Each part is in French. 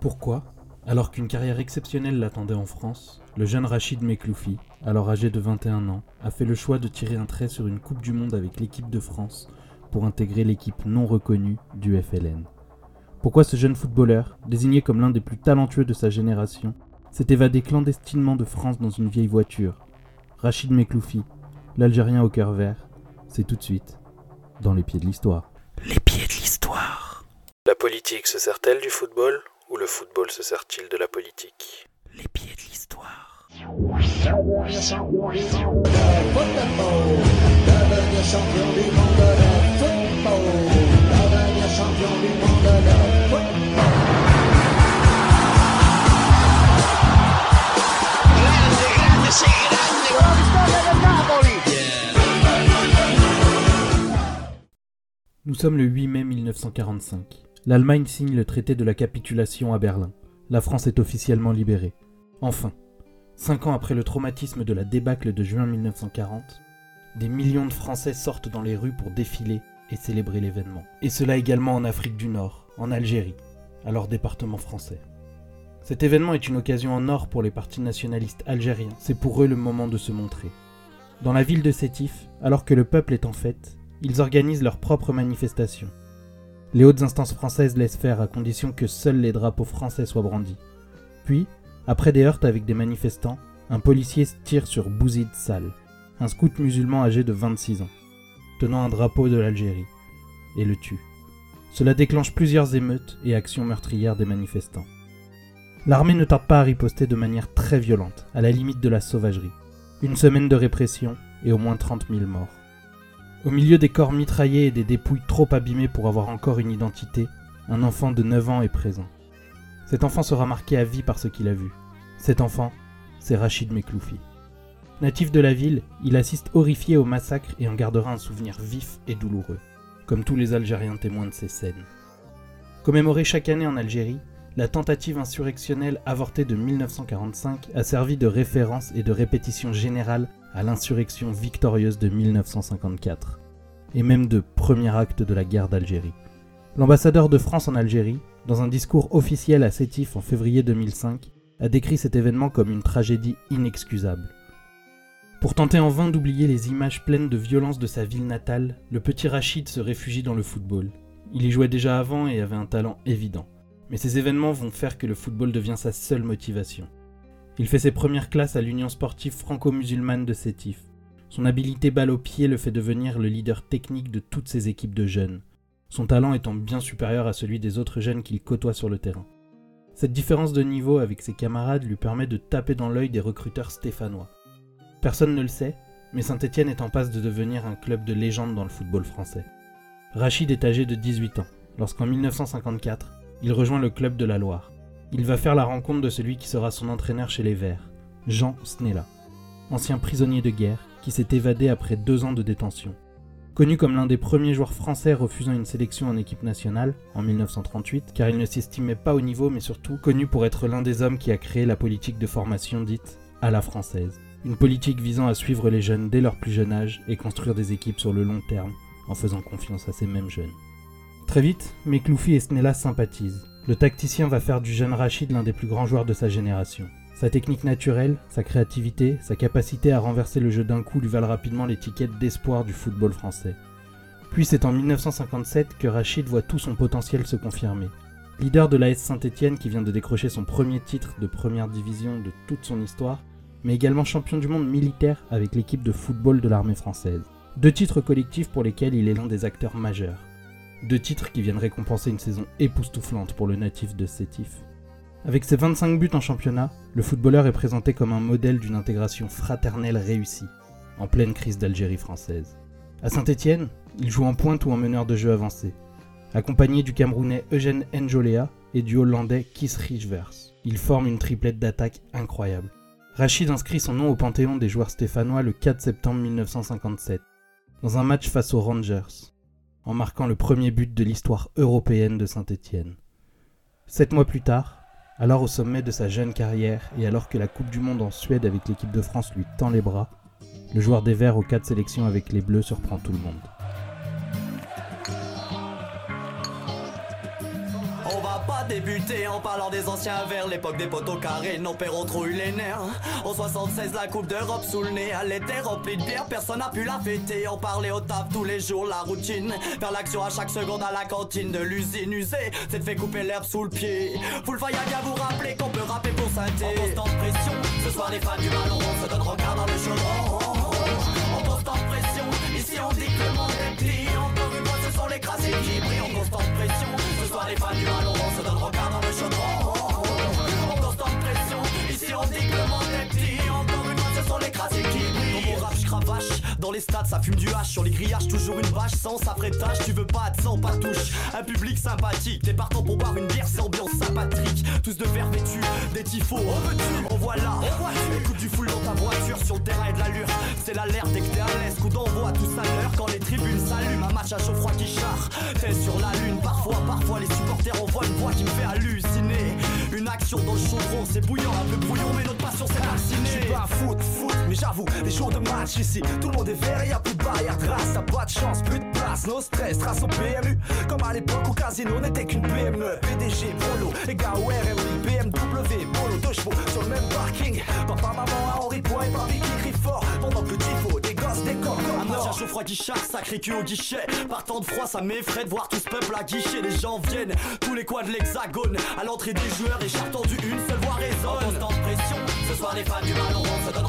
Pourquoi Alors qu'une carrière exceptionnelle l'attendait en France, le jeune Rachid Mekloufi, alors âgé de 21 ans, a fait le choix de tirer un trait sur une Coupe du Monde avec l'équipe de France pour intégrer l'équipe non reconnue du FLN. Pourquoi ce jeune footballeur, désigné comme l'un des plus talentueux de sa génération, s'est évadé clandestinement de France dans une vieille voiture? Rachid Mekloufi, l'Algérien au cœur vert, c'est tout de suite dans les pieds de l'histoire. Les pieds de l'histoire. La politique se sert-elle du football ou le football se sert-il de la politique? Les pieds de l'histoire. Nous sommes le 8 mai 1945. L'Allemagne signe le traité de la capitulation à Berlin. La France est officiellement libérée. Enfin, cinq ans après le traumatisme de la débâcle de juin 1940, des millions de Français sortent dans les rues pour défiler et célébrer l'événement. Et cela également en Afrique du Nord, en Algérie, leur département français. Cet événement est une occasion en or pour les partis nationalistes algériens. C'est pour eux le moment de se montrer. Dans la ville de Sétif, alors que le peuple est en fête, ils organisent leur propre manifestation. Les hautes instances françaises laissent faire à condition que seuls les drapeaux français soient brandis. Puis, après des heurts avec des manifestants, un policier tire sur Bouzid Sal, un scout musulman âgé de 26 ans, tenant un drapeau de l'Algérie, et le tue. Cela déclenche plusieurs émeutes et actions meurtrières des manifestants. L'armée ne tarde pas à riposter de manière très violente, à la limite de la sauvagerie. Une semaine de répression et au moins 30 000 morts. Au milieu des corps mitraillés et des dépouilles trop abîmées pour avoir encore une identité, un enfant de 9 ans est présent. Cet enfant sera marqué à vie par ce qu'il a vu. Cet enfant, c'est Rachid Mekloufi. Natif de la ville, il assiste horrifié au massacre et en gardera un souvenir vif et douloureux, comme tous les Algériens témoins de ces scènes. Commémoré chaque année en Algérie, la tentative insurrectionnelle avortée de 1945 a servi de référence et de répétition générale à l'insurrection victorieuse de 1954, et même de premier acte de la guerre d'Algérie. L'ambassadeur de France en Algérie, dans un discours officiel à Sétif en février 2005, a décrit cet événement comme une tragédie inexcusable. Pour tenter en vain d'oublier les images pleines de violence de sa ville natale, le petit Rachid se réfugie dans le football. Il y jouait déjà avant et avait un talent évident. Mais ces événements vont faire que le football devient sa seule motivation. Il fait ses premières classes à l'Union sportive franco-musulmane de Sétif. Son habileté balle au pied le fait devenir le leader technique de toutes ses équipes de jeunes, son talent étant bien supérieur à celui des autres jeunes qu'il côtoie sur le terrain. Cette différence de niveau avec ses camarades lui permet de taper dans l'œil des recruteurs stéphanois. Personne ne le sait, mais Saint-Étienne est en passe de devenir un club de légende dans le football français. Rachid est âgé de 18 ans, lorsqu'en 1954, il rejoint le club de la Loire il va faire la rencontre de celui qui sera son entraîneur chez les Verts, Jean Snella, ancien prisonnier de guerre qui s'est évadé après deux ans de détention. Connu comme l'un des premiers joueurs français refusant une sélection en équipe nationale en 1938, car il ne s'estimait pas au niveau, mais surtout connu pour être l'un des hommes qui a créé la politique de formation dite à la française. Une politique visant à suivre les jeunes dès leur plus jeune âge et construire des équipes sur le long terme en faisant confiance à ces mêmes jeunes. Très vite, Mekloufi et Snella sympathisent. Le tacticien va faire du jeune Rachid l'un des plus grands joueurs de sa génération. Sa technique naturelle, sa créativité, sa capacité à renverser le jeu d'un coup lui valent rapidement l'étiquette d'espoir du football français. Puis c'est en 1957 que Rachid voit tout son potentiel se confirmer. Leader de l'AS Saint-Étienne qui vient de décrocher son premier titre de première division de toute son histoire, mais également champion du monde militaire avec l'équipe de football de l'armée française. Deux titres collectifs pour lesquels il est l'un des acteurs majeurs. Deux titres qui viennent récompenser une saison époustouflante pour le natif de Sétif. Avec ses 25 buts en championnat, le footballeur est présenté comme un modèle d'une intégration fraternelle réussie, en pleine crise d'Algérie française. À Saint-Étienne, il joue en pointe ou en meneur de jeu avancé, accompagné du Camerounais Eugène Njolea et du Hollandais Kies Richvers. Il forme une triplette d'attaque incroyable. Rachid inscrit son nom au panthéon des joueurs stéphanois le 4 septembre 1957, dans un match face aux Rangers en marquant le premier but de l'histoire européenne de Saint-Étienne. Sept mois plus tard, alors au sommet de sa jeune carrière et alors que la Coupe du Monde en Suède avec l'équipe de France lui tend les bras, le joueur des Verts aux quatre sélections avec les Bleus surprend tout le monde. On va pas débuté en parlant des anciens vers l'époque des poteaux carrés. Nos pères ont trop eu les nerfs. En 76, la Coupe d'Europe sous le nez. Elle était remplie de bière, personne n'a pu la fêter. On parlait au taf tous les jours, la routine. Faire l'action à chaque seconde à la cantine de l'usine usée. C'est de fait couper l'herbe sous le pied. Full fire, à vous rappeler qu'on peut rapper pour synthé. En constante pression, ce soir les fans du ballon se donnent regard dans le chaudron. En constante pression, ici on dit que le monde est petit. Encore une fois, ce sont les crasses qui brillent en constante pression. Les fans du ballon se donnent regard dans le chaudron. En constante pression, ici on dit que le monde est petit. Encore une fois, ce sont les crasses qui brillent. Rap, je cravache. Dans les stades, ça fume du hache. Sur les grillages, toujours une vache sans sa. Tu veux pas de sang, pas touche. Un public sympathique. T'es partant pour boire une bière, c'est ambiance sympathique. Tous de verre vêtus, des tifos. On veut tu On voit là. Écoute du full dans ta voiture. Sur le terrain et de l'allure. C'est l'alerte dès que t'es à l'aise. Coup d'envoi, tout à l'heure. Quand les tribunes s'allument. Un match à chaud froid qui char. T'es sur la lune. Parfois, parfois, les supporters envoient une voix qui me fait halluciner. Une action dans le chaudron. C'est bouillant, un peu brouillon. Mais notre passion, c'est Je suis vacciné. pas foot, foot, mais j'avoue, les jours de match ici, tout le monde est vert, y a barrière, trace, t'as pas de chance, plus de place, no stress, trace au PMU, comme à l'époque au casino, n'était qu'une PME, PDG, Polo, et gars au RMI, BMW, Polo, deux chevaux, sur le même parking, papa, maman, à Henri Point, et papi qui crie fort, pendant que le tifo, des gosses, des corps, Un comme à mort. chaud froid qui charge, sacré cul au guichet. Partant de froid, ça m'effraie de voir tout ce peuple à guichet. Les gens viennent, tous les coins de l'hexagone. À l'entrée des joueurs, et j'ai entendu une seule voix résonne. En constante pression, ce soir les fans du ballon rond se donnent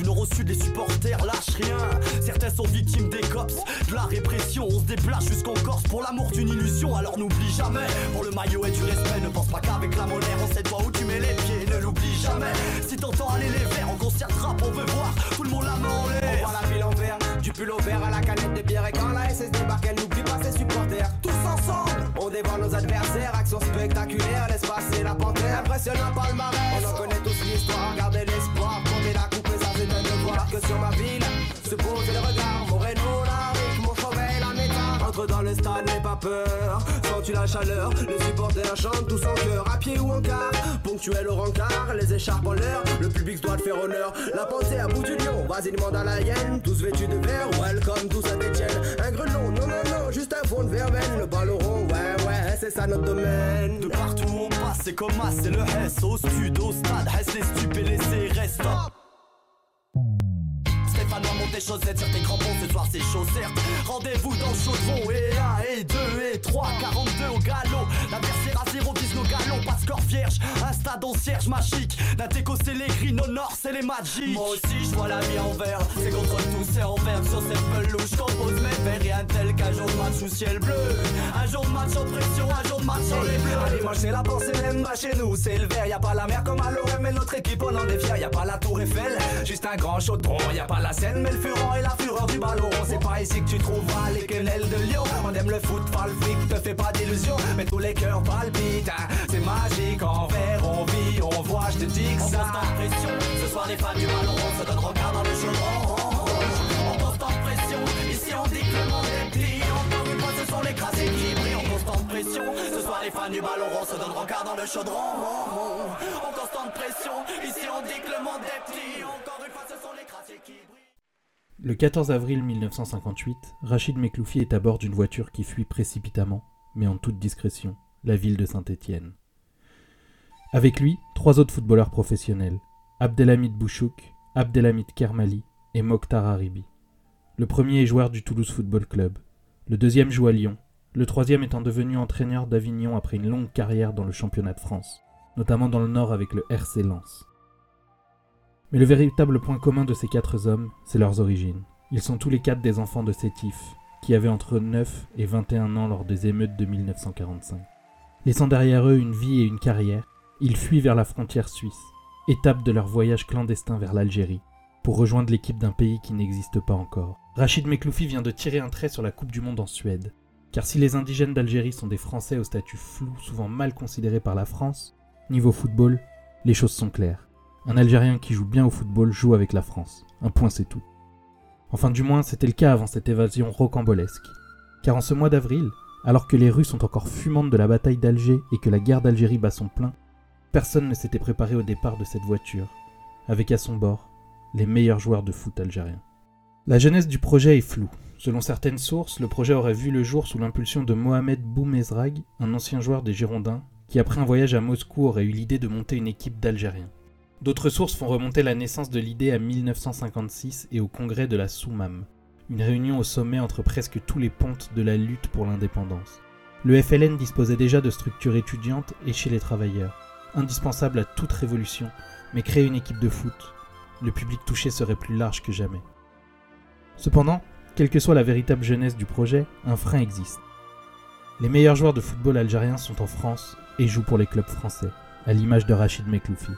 du nord au sud, les supporters lâchent rien. Certains sont victimes des cops, de la répression. On se déplace jusqu'en Corse pour l'amour d'une illusion. Alors n'oublie jamais, pour le maillot et du respect, ne pense pas qu'avec la monnaie, on sait toi où tu mets les pieds. Ne l'oublie jamais. Si t'entends aller les verts en concert rap, on veut voir tout le monde la main en On l'air. voit la ville en vert, du pull au vert à la canette de bière et quand la SS débarque, elle n'oublie pas ses supporters. Tous ensemble, on dévore nos adversaires, action spectaculaire, laisse passer la panthère. Impressionnant palmarès, on en connaît tous l'histoire, gardez l'espoir, Sur ma ville, se pose le regard, Moreno, la rique, mon chevet, la méta. Entre dans le stade, n'aie pas peur, sens-tu la chaleur, les supporters chantent tous en cœur, à pied ou en car, ponctuel au rencard, les écharpes en l'air, le public doit te faire honneur. La pensée à bout du lion, vas-y demande à la hyène, tous vêtus de vert, welcome tous à Etienne. Un grelon, non, non, non, juste un fond de verveine, le ballon rond, ouais, ouais, c'est ça notre domaine. De partout on passe, c'est comme c'est le S. Au stud, au stade, Hess les stupes et les CRS Monter chaussettes sur tes crampons Ce soir c'est chaud certes. Rendez-vous dans le chaudron Et 1 et 2 et 3 42 au galop. L'adversaire à 0 vise nos galons Pas de score vierge Un stade en cierge magique. Déco c'est les gris Nos nord c'est les magiques. Moi aussi je vois la vie en vert C'est contre tout c'est en vert Sur cette pelouse compose mes verres Rien de tel qu'un jour de match sous ciel bleu. Un jour de match en pression Un jour de match sur les bleus. Allez, moi c'est la pensée même bas chez nous, c'est le vert, y a pas la mer comme à l'OM, mais notre équipe on en est fiers, y a pas la tour Eiffel, juste un grand chaudron, y a pas la scène, mais le furent et la fureur du ballon, c'est pas ici que tu trouveras les quenelles de Lyon, on aime le foot, pas le flic, te fais pas d'illusions, mais tous les cœurs palpitent, hein. c'est magique, en vert on vit, on voit, je te dis que En ça. constante pression, ce soir les fans du ballon se donnent Le 14 avril 1958, Rachid Mekloufi est à bord d'une voiture qui fuit précipitamment, mais en toute discrétion, la ville de Saint-Étienne. Avec lui, trois autres footballeurs professionnels, Abdelhamid Bouchouk, Abdelhamid Kermali et Mokhtar Haribi. Le premier est joueur du Toulouse Football Club, le deuxième joue à Lyon, le troisième étant devenu entraîneur d'Avignon après une longue carrière dans le championnat de France, notamment dans le Nord avec le RC Lens. Mais le véritable point commun de ces quatre hommes, c'est leurs origines. Ils sont tous les quatre des enfants de Sétif, qui avaient entre 9 et 21 ans lors des émeutes de 1945. Laissant derrière eux une vie et une carrière, ils fuient vers la frontière suisse, étape de leur voyage clandestin vers l'Algérie, pour rejoindre l'équipe d'un pays qui n'existe pas encore. Rachid Mekloufi vient de tirer un trait sur la Coupe du Monde en Suède. Car si les indigènes d'Algérie sont des Français au statut flou, souvent mal considérés par la France, niveau football, les choses sont claires. Un Algérien qui joue bien au football joue avec la France. Un point c'est tout. Enfin du moins c'était le cas avant cette évasion rocambolesque. Car en ce mois d'avril, Alors que les rues sont encore fumantes de la bataille d'Alger et que la guerre d'Algérie bat son plein, personne ne s'était préparé au départ de cette voiture, avec à son bord les meilleurs joueurs de foot algériens. La jeunesse du projet est floue. Selon certaines sources, le projet aurait vu le jour sous l'impulsion de Mohamed Boumezrag, un ancien joueur des Girondins, qui après un voyage à Moscou aurait eu l'idée de monter une équipe d'Algériens. D'autres sources font remonter la naissance de l'idée à 1956 et au congrès de la Soumam, une réunion au sommet entre presque tous les pontes de la lutte pour l'indépendance. Le FLN disposait déjà de structures étudiantes et chez les travailleurs, indispensables à toute révolution, mais créer une équipe de foot, le public touché serait plus large que jamais. Cependant, quelle que soit la véritable jeunesse du projet, un frein existe. Les meilleurs joueurs de football algériens sont en France et jouent pour les clubs français, à l'image de Rachid Mekloufi.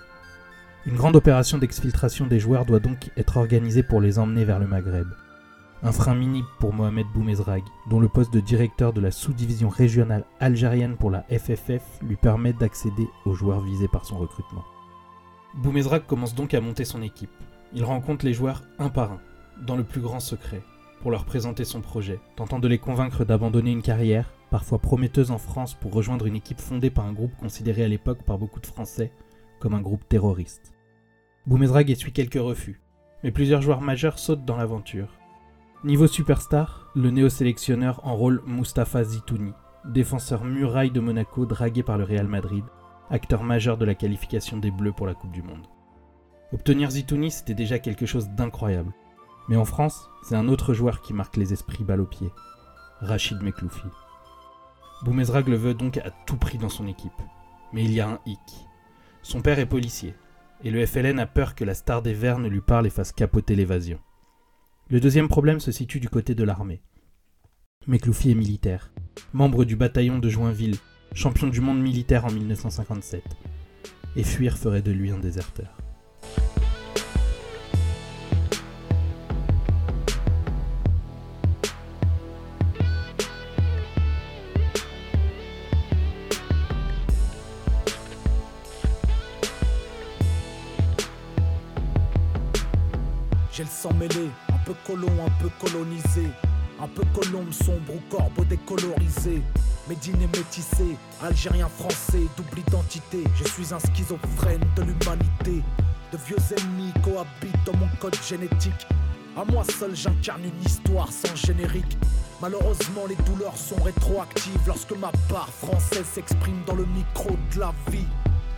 Une grande opération d'exfiltration des joueurs doit donc être organisée pour les emmener vers le Maghreb. Un frein minime pour Mohamed Boumezrag, dont le poste de directeur de la sous-division régionale algérienne pour la FFF lui permet d'accéder aux joueurs visés par son recrutement. Boumezrag commence donc à monter son équipe. Il rencontre les joueurs un par un, dans le plus grand secret, pour leur présenter son projet, tentant de les convaincre d'abandonner une carrière, parfois prometteuse en France, pour rejoindre une équipe fondée par un groupe considéré à l'époque par beaucoup de Français comme un groupe terroriste. Boumezrag essuie quelques refus, mais plusieurs joueurs majeurs sautent dans l'aventure. Niveau superstar, le néo-sélectionneur enrôle Mustapha Zitouni, défenseur muraille de Monaco dragué par le Real Madrid, acteur majeur de la qualification des Bleus pour la Coupe du Monde. Obtenir Zitouni, c'était déjà quelque chose d'incroyable. Mais en France, c'est un autre joueur qui marque les esprits balle au pied, Rachid Mekloufi. Boumezrag le veut donc à tout prix dans son équipe. Mais il y a un hic. Son père est policier, et le FLN a peur que la star des Verts ne lui parle et fasse capoter l'évasion. Le deuxième problème se situe du côté de l'armée. Mekloufi est militaire, membre du bataillon de Joinville, champion du monde militaire en 1957. Et fuir ferait de lui un déserteur. J'ai le sang mêlé, un peu colon, un peu colonisé. Un peu colombe sombre ou corbeau décolorisé. Médine et métissé, algérien français, double identité. Je suis un schizophrène de l'humanité. De vieux ennemis cohabitent dans mon code génétique. À moi seul j'incarne une histoire sans générique. Malheureusement les douleurs sont rétroactives lorsque ma part française s'exprime dans le micro de la vie.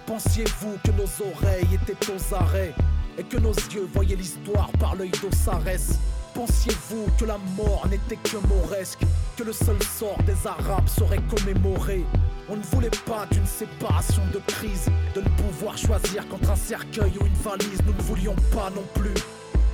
Pensiez-vous que nos oreilles étaient aux arrêts? Et que nos yeux voyaient l'histoire par l'œil d'Osiris Pensiez-vous que la mort n'était que mauresque, que le seul sort des Arabes serait commémoré? On ne voulait pas d'une séparation de crise, de ne pouvoir choisir qu'entre un cercueil ou une valise, nous ne voulions pas non plus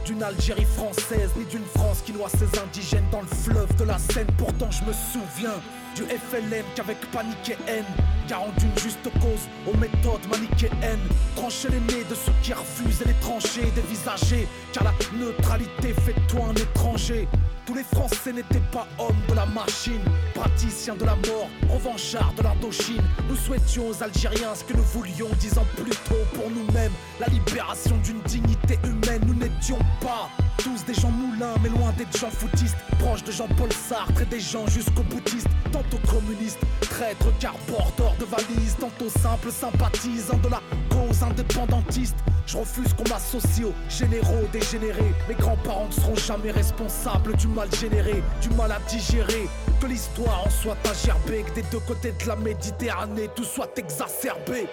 d'une Algérie française, ni d'une France qui noie ses indigènes dans le fleuve de la Seine. Pourtant, je me souviens du FLN qu'avec panique et haine, garant d'une juste cause aux méthodes manichéennes. Trancher les nez de ceux qui refusent et les trancher, dévisager, car la neutralité fait toi un étranger. Tous les Français n'étaient pas hommes de la machine, praticiens de la mort, revanchards de l'Indochine. Nous souhaitions aux Algériens ce que nous voulions dix ans plus tôt pour nous-mêmes, la libération d'une dignité humaine. Nous n'étions pas tous des gens moulins, mais loin d'être gens foutistes, proches de Jean-Paul Sartre et des gens jusqu'au boutistes, tantôt communistes, traîtres car porteurs de valises, tantôt simples sympathisants de la cause indépendantiste. Je refuse qu'on m'associe aux généraux dégénérés. Mes grands-parents ne seront jamais responsables du mal généré, du mal à digérer. Que l'histoire en soit agerbée, que des deux côtés de la Méditerranée tout soit exacerbé.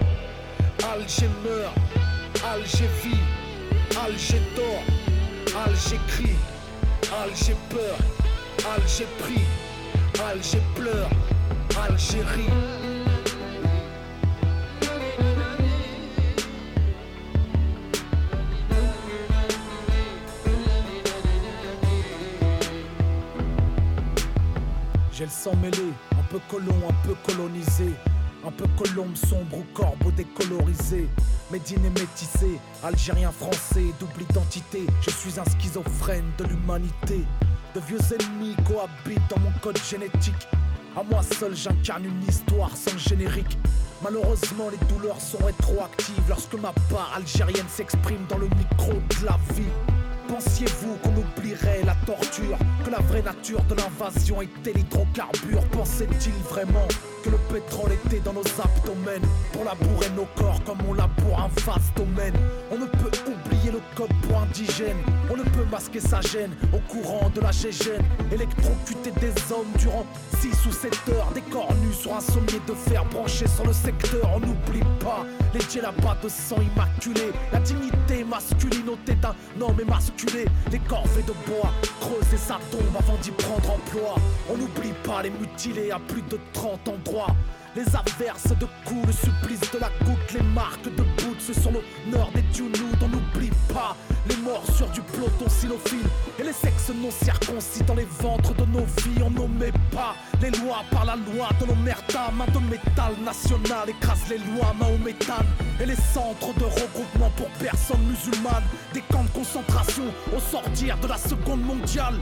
Alger meurt, Alger vit, Alger dort, Alger crie, Alger peur, Alger prie, Alger pleure, Algérie. Un peu colon, un peu colonisé. Un peu colombe sombre ou corbeau décolorisé. Médine métissé, algérien français, double identité. Je suis un schizophrène de l'humanité. De vieux ennemis cohabitent dans mon code génétique. À moi seul j'incarne une histoire sans générique. Malheureusement les douleurs sont rétroactives lorsque ma part algérienne s'exprime dans le micro de la vie. Pensiez-vous qu'on oublierait la torture Que la vraie nature de l'invasion était l'hydrocarbure? Pensait-il vraiment que le pétrole était dans nos abdomens. Pour labourer nos corps comme on laboure un vaste domaine. On ne peut oublier le code pour indigène. On ne peut masquer sa gêne au courant de la gégène Électrocuter des hommes durant 6 ou 7 heures. Des corps nus sur un sommier de fer branché sur le secteur. On n'oublie pas les djellabas de sang immaculé. La dignité masculine ôtée d'un homme émasculé. Les corvées de bois creuser sa tombe avant d'y prendre emploi. On n'oublie pas les mutilés à plus de 30 endroits les averses de coups, le supplice de la goutte, les marques de boots sur l'honneur des tunous, on n'oublie pas les morsures du peloton sinophile et les sexes non circoncis dans les ventres de nos vies. On n'omet pas les lois par la loi de l'omerta, main de métal national écrase les lois mahométanes et les centres de regroupement pour personnes musulmanes, des camps de concentration au sortir de la seconde mondiale.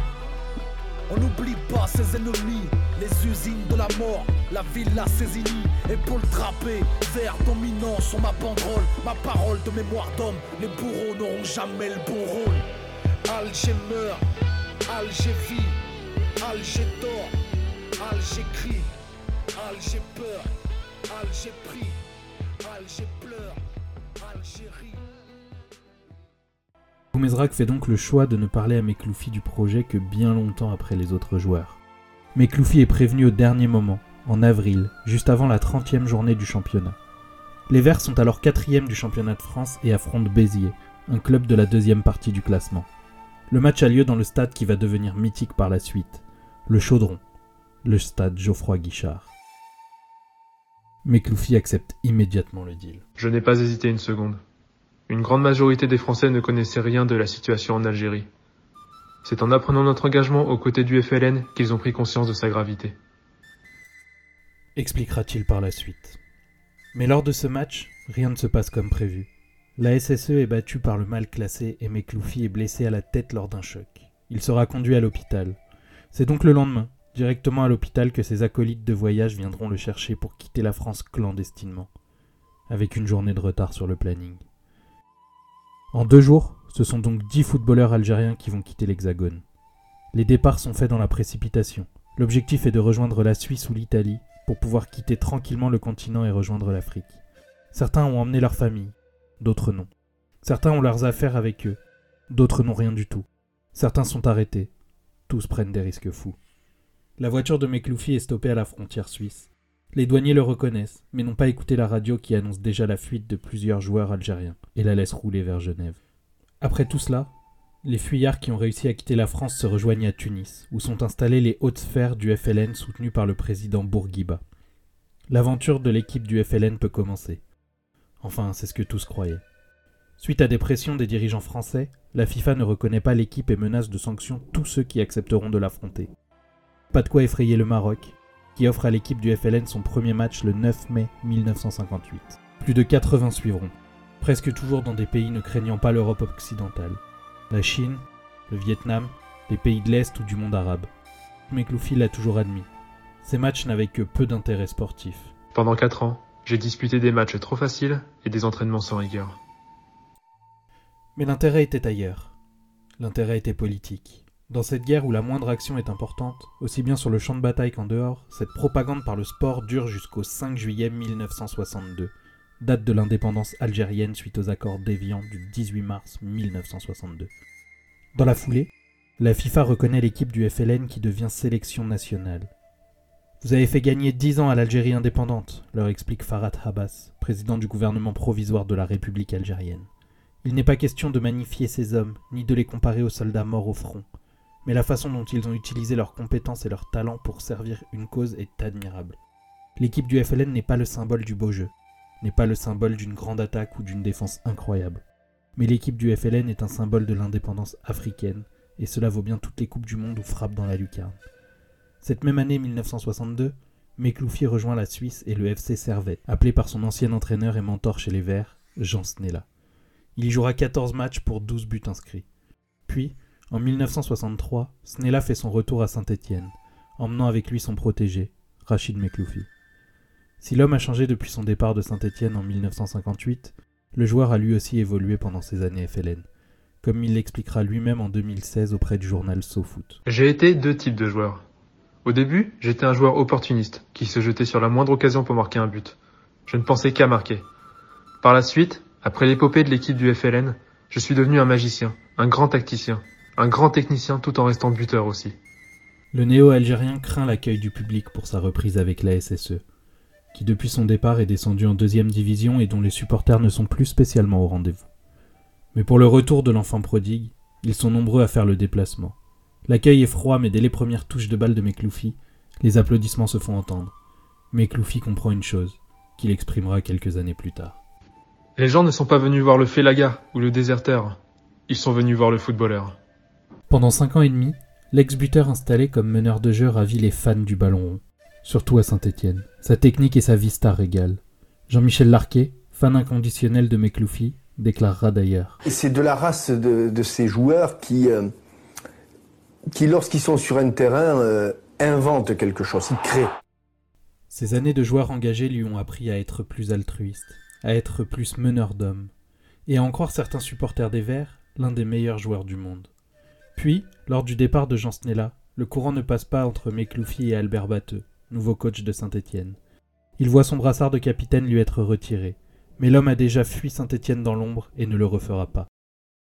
On n'oublie pas ses ennemis, les usines de la mort, la villa Césigny, épaules trapées, vert dominant sur ma banderole, ma parole de mémoire d'homme, les bourreaux n'auront jamais le bon rôle. Alger meurt, Alger vit, Alger dort, Alger crie, Alger peur, Alger prie, Alger pleure, Algérie. Boumezrak fait donc le choix de ne parler à Mekloufi du projet que bien longtemps après les autres joueurs. Mekloufi est prévenu au dernier moment, en avril, juste avant la 30e journée du championnat. Les Verts sont alors quatrième du championnat de France et affrontent Béziers, un club de la deuxième partie du classement. Le match a lieu dans le stade qui va devenir mythique par la suite, le Chaudron, le stade Geoffroy Guichard. Mekloufi accepte immédiatement le deal. Je n'ai pas hésité une seconde. Une grande majorité des Français ne connaissaient rien de la situation en Algérie. C'est en apprenant notre engagement aux côtés du FLN qu'ils ont pris conscience de sa gravité. Expliquera-t-il par la suite. Mais lors de ce match, rien ne se passe comme prévu. La SSE est battue par le mal classé et Mekloufi est blessé à la tête lors d'un choc. Il sera conduit à l'hôpital. C'est donc le lendemain, directement à l'hôpital, que ses acolytes de voyage viendront le chercher pour quitter la France clandestinement, avec une journée de retard sur le planning. En deux jours, ce sont donc dix footballeurs algériens qui vont quitter l'Hexagone. Les départs sont faits dans la précipitation. L'objectif est de rejoindre la Suisse ou l'Italie pour pouvoir quitter tranquillement le continent et rejoindre l'Afrique. Certains ont emmené leur famille, d'autres non. Certains ont leurs affaires avec eux, d'autres n'ont rien du tout. Certains sont arrêtés, tous prennent des risques fous. La voiture de Mekloufi est stoppée à la frontière suisse. Les douaniers le reconnaissent, mais n'ont pas écouté la radio qui annonce déjà la fuite de plusieurs joueurs algériens, et la laissent rouler vers Genève. Après tout cela, les fuyards qui ont réussi à quitter la France se rejoignent à Tunis, où sont installées les hautes sphères du FLN soutenues par le président Bourguiba. L'aventure de l'équipe du FLN peut commencer. Enfin, c'est ce que tous croyaient. Suite à des pressions des dirigeants français, la FIFA ne reconnaît pas l'équipe et menace de sanctions tous ceux qui accepteront de l'affronter. Pas de quoi effrayer le Maroc, qui offre à l'équipe du FLN son premier match le 9 mai 1958. Plus de 80 suivront, presque toujours dans des pays ne craignant pas l'Europe occidentale. La Chine, le Vietnam, les pays de l'Est ou du monde arabe. Mekloufi l'a toujours admis. Ces matchs n'avaient que peu d'intérêt sportif. Pendant quatre ans, j'ai disputé des matchs trop faciles et des entraînements sans rigueur. Mais l'intérêt était ailleurs. L'intérêt était politique. Dans cette guerre où la moindre action est importante, aussi bien sur le champ de bataille qu'en dehors, cette propagande par le sport dure jusqu'au 5 juillet 1962, date de l'indépendance algérienne suite aux accords d'Évian du 18 mars 1962. Dans la foulée, la FIFA reconnaît l'équipe du FLN qui devient sélection nationale. Vous avez fait gagner 10 ans à l'Algérie indépendante, leur explique Farhat Habas, président du gouvernement provisoire de la République algérienne. Il n'est pas question de magnifier ces hommes, ni de les comparer aux soldats morts au front mais la façon dont ils ont utilisé leurs compétences et leurs talents pour servir une cause est admirable. L'équipe du FLN n'est pas le symbole du beau jeu, n'est pas le symbole d'une grande attaque ou d'une défense incroyable, mais l'équipe du FLN est un symbole de l'indépendance africaine, et cela vaut bien toutes les coupes du monde où frappe dans la lucarne. Cette même année 1962, Mekloufi rejoint la Suisse et le FC Servette, appelé par son ancien entraîneur et mentor chez les Verts, Jean Snella. Il y jouera 14 matchs pour 12 buts inscrits. Puis, en 1963, Snella fait son retour à Saint-Étienne, emmenant avec lui son protégé, Rachid Mekloufi. Si l'homme a changé depuis son départ de Saint-Étienne en 1958, le joueur a lui aussi évolué pendant ses années FLN, comme il l'expliquera lui-même en 2016 auprès du journal SoFoot. J'ai été deux types de joueurs. Au début, j'étais un joueur opportuniste, qui se jetait sur la moindre occasion pour marquer un but. Je ne pensais qu'à marquer. Par la suite, après l'épopée de l'équipe du FLN, je suis devenu un magicien, un grand tacticien, un grand technicien tout en restant buteur aussi. Le néo-algérien craint l'accueil du public pour sa reprise avec la SSE, qui depuis son départ est descendu en deuxième division et dont les supporters ne sont plus spécialement au rendez-vous. Mais pour le retour de l'enfant prodigue, ils sont nombreux à faire le déplacement. L'accueil est froid, mais dès les premières touches de balle de Mekloufi, les applaudissements se font entendre. Mekloufi comprend une chose, qu'il exprimera quelques années plus tard. Les gens ne sont pas venus voir le Félaga ou le déserteur. Ils sont venus voir le footballeur. Pendant cinq ans et demi, l'ex-buteur installé comme meneur de jeu ravit les fans du ballon rond, surtout à Saint-Étienne. Sa technique et sa vista régalent. Jean-Michel Larquet, fan inconditionnel de Mekloufi, déclarera d'ailleurs. C'est de la race de, de ces joueurs qui, euh, qui lorsqu'ils sont sur un terrain, euh, inventent quelque chose, ils créent. Ces années de joueur engagé lui ont appris à être plus altruiste, à être plus meneur d'hommes, et à en croire certains supporters des Verts, l'un des meilleurs joueurs du monde. Puis, lors du départ de Jean Snella, le courant ne passe pas entre Mekloufi et Albert Batteux, nouveau coach de Saint-Étienne. Il voit son brassard de capitaine lui être retiré, mais l'homme a déjà fui Saint-Étienne dans l'ombre et ne le refera pas.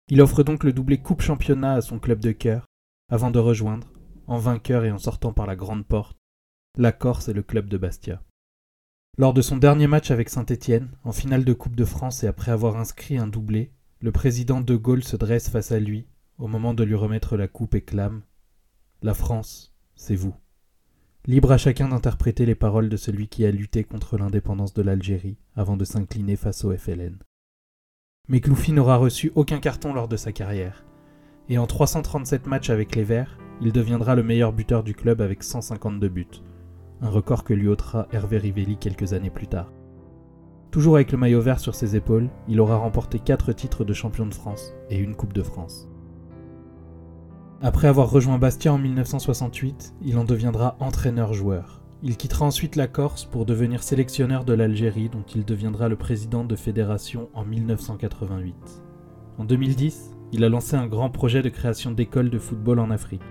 Il offre donc le doublé Coupe Championnat à son club de cœur, avant de rejoindre, en vainqueur et en sortant par la grande porte, la Corse et le club de Bastia. Lors de son dernier match avec Saint-Étienne, en finale de Coupe de France et après avoir inscrit un doublé, le président De Gaulle se dresse face à lui au moment de lui remettre la coupe et clame La France, c'est vous. Libre à chacun d'interpréter les paroles de celui qui a lutté contre l'indépendance de l'Algérie avant de s'incliner face au FLN. Mais Cloufi n'aura reçu aucun carton lors de sa carrière, et en 337 matchs avec les Verts, il deviendra le meilleur buteur du club avec 152 buts, un record que lui ôtera Hervé Rivelli quelques années plus tard. Toujours avec le maillot vert sur ses épaules, il aura remporté 4 titres de champion de France et une Coupe de France. Après avoir rejoint Bastia en 1968, il en deviendra entraîneur-joueur. Il quittera ensuite la Corse pour devenir sélectionneur de l'Algérie dont il deviendra le président de fédération en 1988. En 2010, il a lancé un grand projet de création d'écoles de football en Afrique.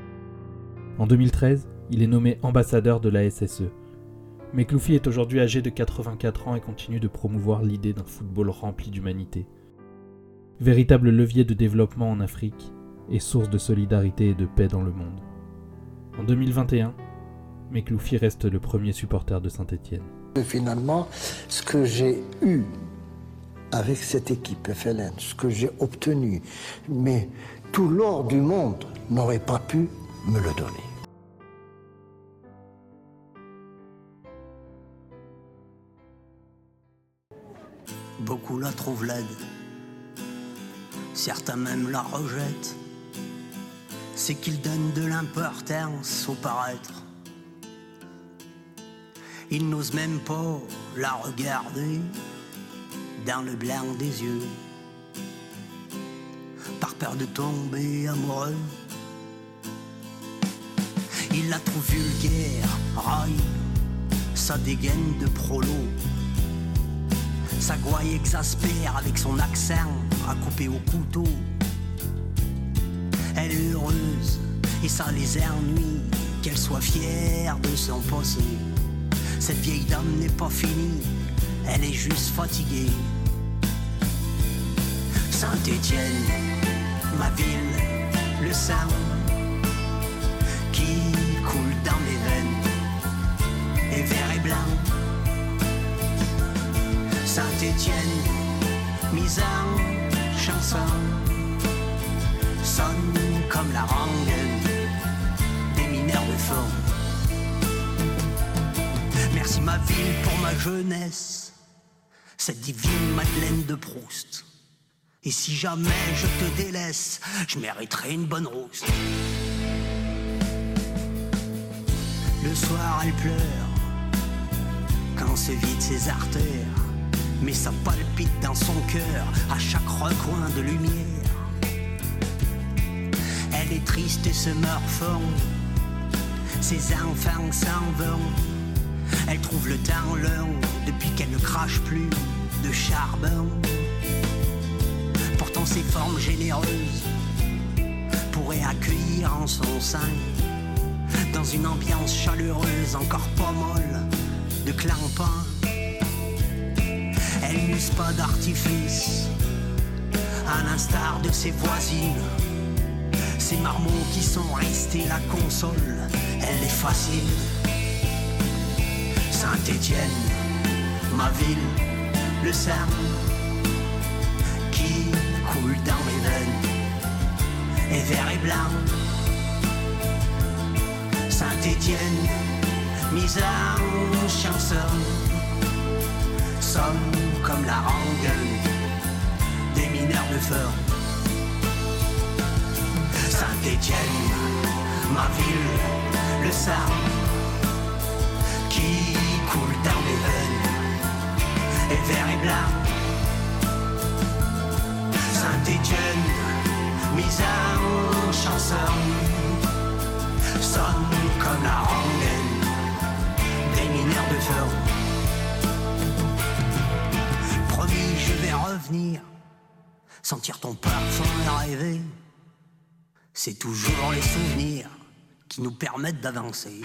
En 2013, il est nommé ambassadeur de la SSE. Mais Cloufi est aujourd'hui âgé de 84 ans et continue de promouvoir l'idée d'un football rempli d'humanité. Véritable levier de développement en Afrique et source de solidarité et de paix dans le monde. En 2021, Mekloufi reste le premier supporter de Saint-Étienne. Finalement, ce que j'ai eu avec cette équipe FLN, ce que j'ai obtenu, mais tout l'or du monde n'aurait pas pu me le donner. Beaucoup la trouvent laide, certains même la rejettent. C'est qu'ils donnent de l'importance au paraître. Ils n'osent même pas la regarder dans le blanc des yeux, par peur de tomber amoureux. Ils la trouvent vulgaire, raille, sa dégaine de prolo. Sa gouaille exaspère avec son accent à couper au couteau. Elle est heureuse et ça les ennuie qu'elle soit fière de son passé. Cette vieille dame n'est pas finie, elle est juste fatiguée. Saint-Étienne, ma ville, le sang qui coule dans mes veines est vert et blanc. Saint-Étienne, mise en chanson, sonne comme la rengaine des mineurs de fond. Merci ma ville pour ma jeunesse, cette divine Madeleine de Proust. Et si jamais je te délaisse, je mériterai une bonne rousse. Le soir, elle pleure quand se vident ses artères, mais ça palpite dans son cœur à chaque recoin de lumière. Elle est triste et se morfond, ses enfants s'en vont. Elle trouve le temps long depuis qu'elle ne crache plus de charbon. Pourtant ses formes généreuses pourrait accueillir en son sein, dans une ambiance chaleureuse encore pas molle, de clampin. Elle n'use pas d'artifice, à l'instar de ses voisines. Ces marmots qui sont restés la console, elle est facile. Saint-Étienne, ma ville, le Sam qui coule dans mes veines, et vert et blanc. Saint-Étienne, mise en chanson, somme comme la rengaine des mineurs de feu. Saint-Étienne, ma ville, le sang qui coule dans mes veines, et vert et blanc. Saint-Étienne, mise en chanson, sonne comme la rengaine des mineurs de feu. Promis, je vais revenir, sentir ton parfum et rêver. C'est toujours les souvenirs qui nous permettent d'avancer.